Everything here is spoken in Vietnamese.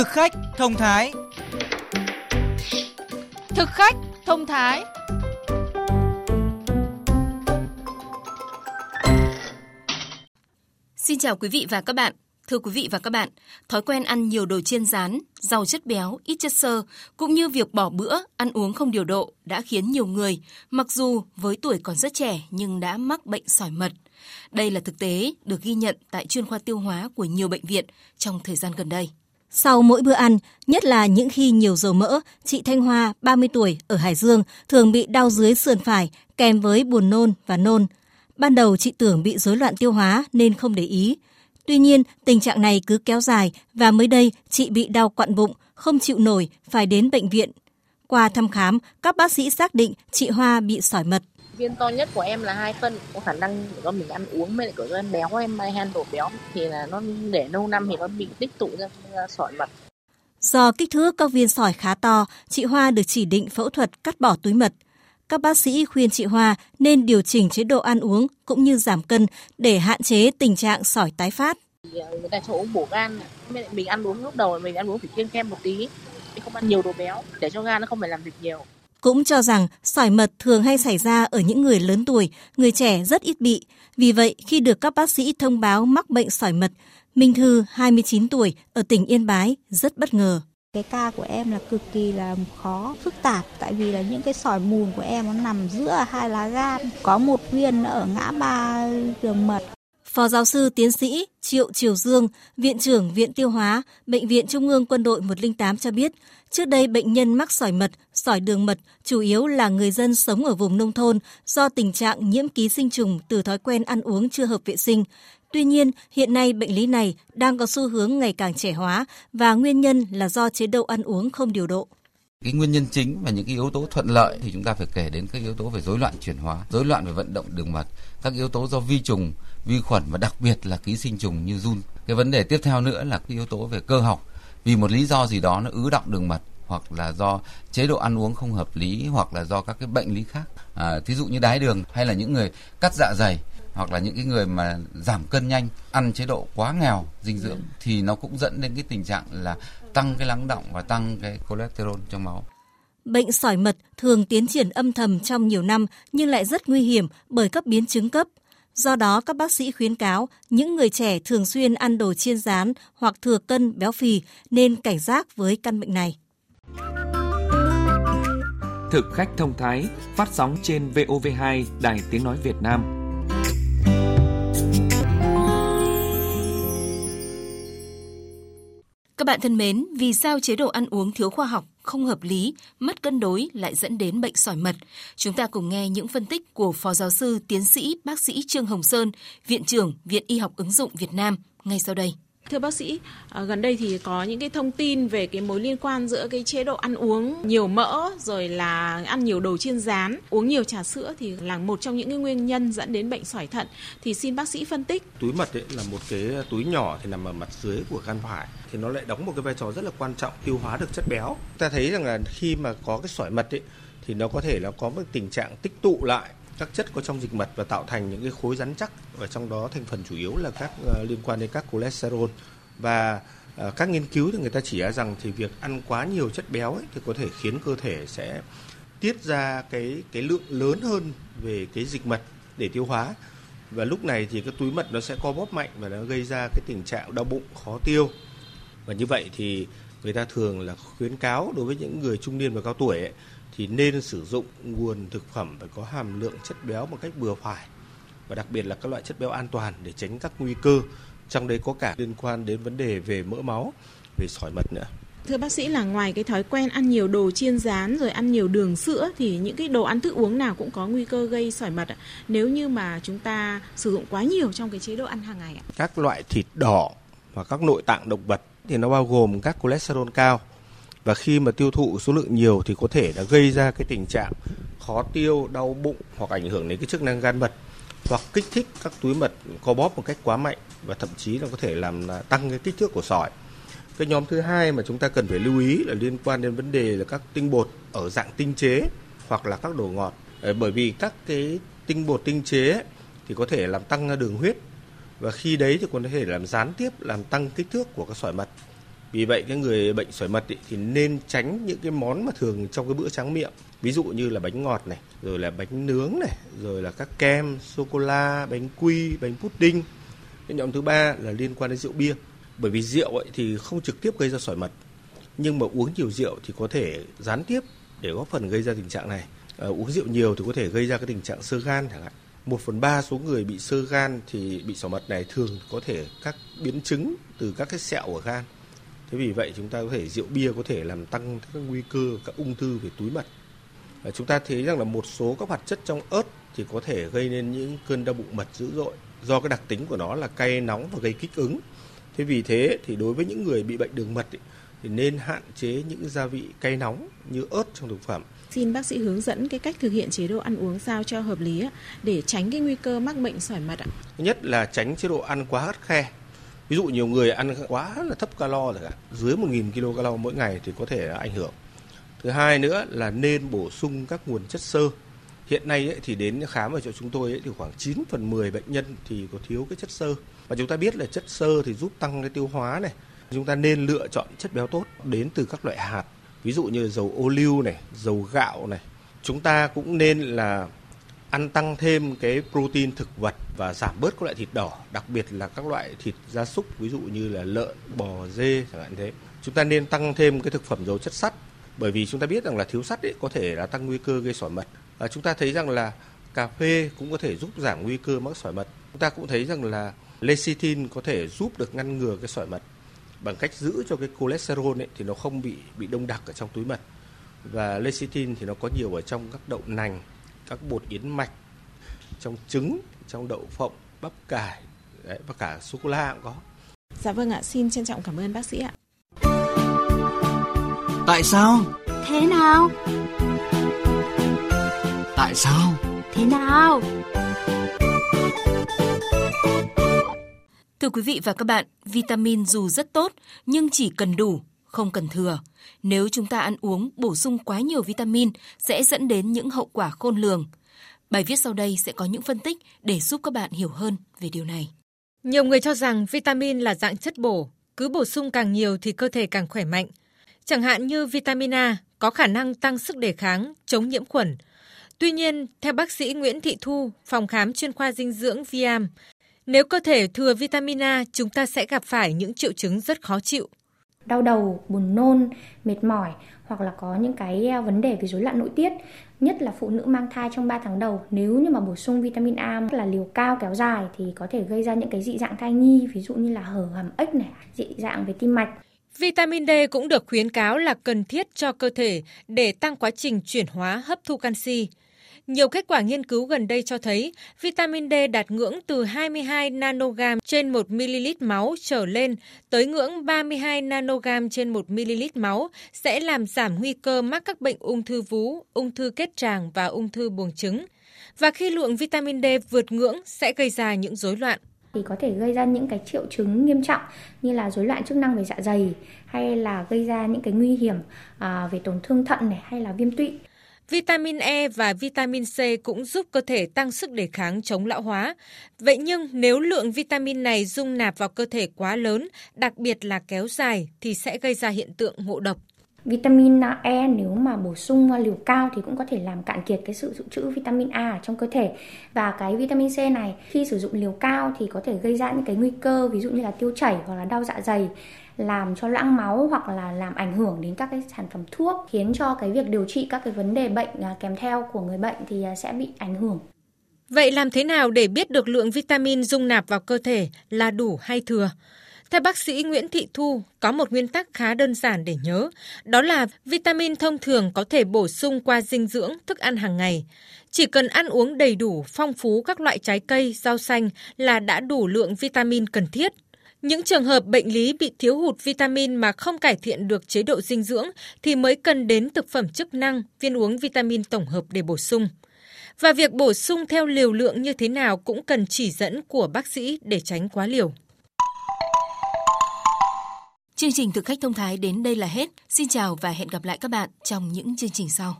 Thực khách thông thái Thực khách thông thái Xin chào quý vị và các bạn. Thưa quý vị và các bạn, thói quen ăn nhiều đồ chiên rán, giàu chất béo, ít chất xơ, cũng như việc bỏ bữa, ăn uống không điều độ đã khiến nhiều người, mặc dù với tuổi còn rất trẻ nhưng đã mắc bệnh sỏi mật. Đây là thực tế được ghi nhận tại chuyên khoa tiêu hóa của nhiều bệnh viện trong thời gian gần đây. Sau mỗi bữa ăn, nhất là những khi nhiều dầu mỡ, chị Thanh Hoa, 30 tuổi, ở Hải Dương, thường bị đau dưới sườn phải, kèm với buồn nôn và nôn. Ban đầu chị tưởng bị rối loạn tiêu hóa nên không để ý. Tuy nhiên, tình trạng này cứ kéo dài và mới đây chị bị đau quặn bụng, không chịu nổi, phải đến bệnh viện. Qua thăm khám, các bác sĩ xác định chị Hoa bị sỏi mật. Viên to nhất của em là 2 phân, có khả năng do mình ăn uống với lại của em béo, em hay ăn đồ béo thì là nó để lâu năm thì nó bị tích tụ ra, ra sỏi mật. Do kích thước các viên sỏi khá to, chị Hoa được chỉ định phẫu thuật cắt bỏ túi mật. Các bác sĩ khuyên chị Hoa nên điều chỉnh chế độ ăn uống cũng như giảm cân để hạn chế tình trạng sỏi tái phát. Thì người ta cho uống bổ gan, mình ăn uống lúc đầu mình ăn uống phải kiêng kem một tí, không ăn nhiều đồ béo để cho gan nó không phải làm việc nhiều. Cũng cho rằng sỏi mật thường hay xảy ra ở những người lớn tuổi, người trẻ rất ít bị. Vì vậy, khi được các bác sĩ thông báo mắc bệnh sỏi mật, Minh Thư, 29 tuổi, ở tỉnh Yên Bái, rất bất ngờ. Cái ca của em là cực kỳ là khó, phức tạp tại vì là những cái sỏi mùn của em nó nằm giữa hai lá gan, có một viên ở ngã ba đường mật. Phó giáo sư tiến sĩ Triệu Triều Dương, Viện trưởng Viện Tiêu hóa, Bệnh viện Trung ương Quân đội 108 cho biết, trước đây bệnh nhân mắc sỏi mật, sỏi đường mật chủ yếu là người dân sống ở vùng nông thôn do tình trạng nhiễm ký sinh trùng từ thói quen ăn uống chưa hợp vệ sinh. Tuy nhiên, hiện nay bệnh lý này đang có xu hướng ngày càng trẻ hóa và nguyên nhân là do chế độ ăn uống không điều độ. Cái nguyên nhân chính và những cái yếu tố thuận lợi thì chúng ta phải kể đến các yếu tố về rối loạn chuyển hóa, rối loạn về vận động đường mật, các yếu tố do vi trùng, vi khuẩn và đặc biệt là ký sinh trùng như run. Cái vấn đề tiếp theo nữa là cái yếu tố về cơ học. Vì một lý do gì đó nó ứ động đường mật hoặc là do chế độ ăn uống không hợp lý hoặc là do các cái bệnh lý khác. À, thí dụ như đái đường hay là những người cắt dạ dày hoặc là những cái người mà giảm cân nhanh ăn chế độ quá nghèo dinh dưỡng thì nó cũng dẫn đến cái tình trạng là tăng cái lắng động và tăng cái cholesterol trong máu. Bệnh sỏi mật thường tiến triển âm thầm trong nhiều năm nhưng lại rất nguy hiểm bởi các biến chứng cấp. Do đó, các bác sĩ khuyến cáo những người trẻ thường xuyên ăn đồ chiên rán hoặc thừa cân béo phì nên cảnh giác với căn bệnh này. Thực khách thông thái phát sóng trên VOV2 Đài Tiếng Nói Việt Nam Các bạn thân mến, vì sao chế độ ăn uống thiếu khoa học, không hợp lý, mất cân đối lại dẫn đến bệnh sỏi mật? Chúng ta cùng nghe những phân tích của Phó Giáo sư, Tiến sĩ, Bác sĩ Trương Hồng Sơn, Viện trưởng Viện Y học ứng dụng Việt Nam ngay sau đây. Thưa bác sĩ, à, gần đây thì có những cái thông tin về cái mối liên quan giữa cái chế độ ăn uống nhiều mỡ rồi là ăn nhiều đồ chiên rán, uống nhiều trà sữa thì là một trong những cái nguyên nhân dẫn đến bệnh sỏi thận. Thì xin bác sĩ phân tích. Túi mật ấy là một cái túi nhỏ thì nằm ở mặt dưới của gan phải thì nó lại đóng một cái vai trò rất là quan trọng tiêu hóa được chất béo. Ta thấy rằng là khi mà có cái sỏi mật ấy thì nó có thể là có một tình trạng tích tụ lại các chất có trong dịch mật và tạo thành những cái khối rắn chắc. Và trong đó thành phần chủ yếu là các uh, liên quan đến các cholesterol. Và uh, các nghiên cứu thì người ta chỉ ra rằng thì việc ăn quá nhiều chất béo ấy, thì có thể khiến cơ thể sẽ tiết ra cái cái lượng lớn hơn về cái dịch mật để tiêu hóa. Và lúc này thì cái túi mật nó sẽ co bóp mạnh và nó gây ra cái tình trạng đau bụng khó tiêu và như vậy thì người ta thường là khuyến cáo đối với những người trung niên và cao tuổi ấy, thì nên sử dụng nguồn thực phẩm phải có hàm lượng chất béo một cách vừa phải và đặc biệt là các loại chất béo an toàn để tránh các nguy cơ trong đấy có cả liên quan đến vấn đề về mỡ máu về sỏi mật nữa Thưa bác sĩ là ngoài cái thói quen ăn nhiều đồ chiên rán rồi ăn nhiều đường sữa thì những cái đồ ăn thức uống nào cũng có nguy cơ gây sỏi mật ạ. Nếu như mà chúng ta sử dụng quá nhiều trong cái chế độ ăn hàng ngày ạ. Các loại thịt đỏ và các nội tạng động vật thì nó bao gồm các cholesterol cao và khi mà tiêu thụ số lượng nhiều thì có thể đã gây ra cái tình trạng khó tiêu, đau bụng hoặc ảnh hưởng đến cái chức năng gan mật hoặc kích thích các túi mật co bóp một cách quá mạnh và thậm chí là có thể làm tăng cái kích thước của sỏi. Cái nhóm thứ hai mà chúng ta cần phải lưu ý là liên quan đến vấn đề là các tinh bột ở dạng tinh chế hoặc là các đồ ngọt. Ờ, bởi vì các cái tinh bột tinh chế thì có thể làm tăng đường huyết và khi đấy thì còn có thể làm gián tiếp làm tăng kích thước của các sỏi mật Vì vậy cái người bệnh sỏi mật ý, thì nên tránh những cái món mà thường trong cái bữa tráng miệng. Ví dụ như là bánh ngọt này, rồi là bánh nướng này, rồi là các kem, sô cô la, bánh quy, bánh pudding. Cái nhóm thứ ba là liên quan đến rượu bia. Bởi vì rượu ấy thì không trực tiếp gây ra sỏi mật, nhưng mà uống nhiều rượu thì có thể gián tiếp để góp phần gây ra tình trạng này. À, uống rượu nhiều thì có thể gây ra cái tình trạng sơ gan chẳng hạn. Một phần ba số người bị sơ gan thì bị sỏi mật này thường có thể các biến chứng từ các cái sẹo ở gan. Thế vì vậy chúng ta có thể rượu bia có thể làm tăng các nguy cơ các ung thư về túi mật. Và chúng ta thấy rằng là một số các hoạt chất trong ớt thì có thể gây nên những cơn đau bụng mật dữ dội do cái đặc tính của nó là cay nóng và gây kích ứng. Thế vì thế thì đối với những người bị bệnh đường mật ý, thì nên hạn chế những gia vị cay nóng như ớt trong thực phẩm. Xin bác sĩ hướng dẫn cái cách thực hiện chế độ ăn uống sao cho hợp lý để tránh cái nguy cơ mắc bệnh sỏi mật ạ. Nhất là tránh chế độ ăn quá khắt khe. Ví dụ nhiều người ăn quá là thấp calo rồi dưới 1.000 kcal mỗi ngày thì có thể ảnh hưởng. Thứ hai nữa là nên bổ sung các nguồn chất xơ. Hiện nay ấy, thì đến khám ở chỗ chúng tôi ấy, thì khoảng 9 phần 10 bệnh nhân thì có thiếu cái chất xơ. Và chúng ta biết là chất xơ thì giúp tăng cái tiêu hóa này. Chúng ta nên lựa chọn chất béo tốt đến từ các loại hạt. Ví dụ như dầu ô liu này, dầu gạo này. Chúng ta cũng nên là ăn tăng thêm cái protein thực vật và giảm bớt các loại thịt đỏ, đặc biệt là các loại thịt gia súc ví dụ như là lợn, bò, dê chẳng hạn thế. Chúng ta nên tăng thêm cái thực phẩm giàu chất sắt bởi vì chúng ta biết rằng là thiếu sắt ấy có thể là tăng nguy cơ gây sỏi mật. Và chúng ta thấy rằng là cà phê cũng có thể giúp giảm nguy cơ mắc sỏi mật. Chúng ta cũng thấy rằng là lecithin có thể giúp được ngăn ngừa cái sỏi mật bằng cách giữ cho cái cholesterol ấy thì nó không bị bị đông đặc ở trong túi mật. Và lecithin thì nó có nhiều ở trong các đậu nành, các bột yến mạch, trong trứng, trong đậu phộng, bắp cải đấy, và cả sô cô la cũng có. Dạ vâng ạ, xin trân trọng cảm ơn bác sĩ ạ. Tại sao? Thế nào? Tại sao? Thế nào? Thưa quý vị và các bạn, vitamin dù rất tốt nhưng chỉ cần đủ, không cần thừa. Nếu chúng ta ăn uống bổ sung quá nhiều vitamin sẽ dẫn đến những hậu quả khôn lường. Bài viết sau đây sẽ có những phân tích để giúp các bạn hiểu hơn về điều này. Nhiều người cho rằng vitamin là dạng chất bổ, cứ bổ sung càng nhiều thì cơ thể càng khỏe mạnh. Chẳng hạn như vitamin A có khả năng tăng sức đề kháng, chống nhiễm khuẩn. Tuy nhiên, theo bác sĩ Nguyễn Thị Thu, phòng khám chuyên khoa dinh dưỡng Viam, nếu cơ thể thừa vitamin A, chúng ta sẽ gặp phải những triệu chứng rất khó chịu. Đau đầu, buồn nôn, mệt mỏi hoặc là có những cái à, vấn đề về rối loạn nội tiết, nhất là phụ nữ mang thai trong 3 tháng đầu. Nếu như mà bổ sung vitamin A là liều cao kéo dài thì có thể gây ra những cái dị dạng thai nhi, ví dụ như là hở hàm ếch này, dị dạng về tim mạch. Vitamin D cũng được khuyến cáo là cần thiết cho cơ thể để tăng quá trình chuyển hóa hấp thu canxi. Nhiều kết quả nghiên cứu gần đây cho thấy vitamin D đạt ngưỡng từ 22 nanogram trên 1 ml máu trở lên tới ngưỡng 32 nanogram trên 1 ml máu sẽ làm giảm nguy cơ mắc các bệnh ung thư vú, ung thư kết tràng và ung thư buồng trứng. Và khi lượng vitamin D vượt ngưỡng sẽ gây ra những rối loạn thì có thể gây ra những cái triệu chứng nghiêm trọng như là rối loạn chức năng về dạ dày hay là gây ra những cái nguy hiểm à, về tổn thương thận này hay là viêm tụy. Vitamin E và vitamin C cũng giúp cơ thể tăng sức đề kháng chống lão hóa. Vậy nhưng nếu lượng vitamin này dung nạp vào cơ thể quá lớn, đặc biệt là kéo dài thì sẽ gây ra hiện tượng ngộ độc. Vitamin E nếu mà bổ sung liều cao thì cũng có thể làm cạn kiệt cái sự dự trữ vitamin A ở trong cơ thể. Và cái vitamin C này, khi sử dụng liều cao thì có thể gây ra những cái nguy cơ, ví dụ như là tiêu chảy hoặc là đau dạ dày, làm cho loãng máu hoặc là làm ảnh hưởng đến các cái sản phẩm thuốc, khiến cho cái việc điều trị các cái vấn đề bệnh à, kèm theo của người bệnh thì à, sẽ bị ảnh hưởng. Vậy làm thế nào để biết được lượng vitamin dung nạp vào cơ thể là đủ hay thừa? Theo bác sĩ Nguyễn Thị Thu, có một nguyên tắc khá đơn giản để nhớ, đó là vitamin thông thường có thể bổ sung qua dinh dưỡng, thức ăn hàng ngày. Chỉ cần ăn uống đầy đủ, phong phú các loại trái cây, rau xanh là đã đủ lượng vitamin cần thiết. Những trường hợp bệnh lý bị thiếu hụt vitamin mà không cải thiện được chế độ dinh dưỡng thì mới cần đến thực phẩm chức năng, viên uống vitamin tổng hợp để bổ sung. Và việc bổ sung theo liều lượng như thế nào cũng cần chỉ dẫn của bác sĩ để tránh quá liều. Chương trình thực khách thông thái đến đây là hết. Xin chào và hẹn gặp lại các bạn trong những chương trình sau.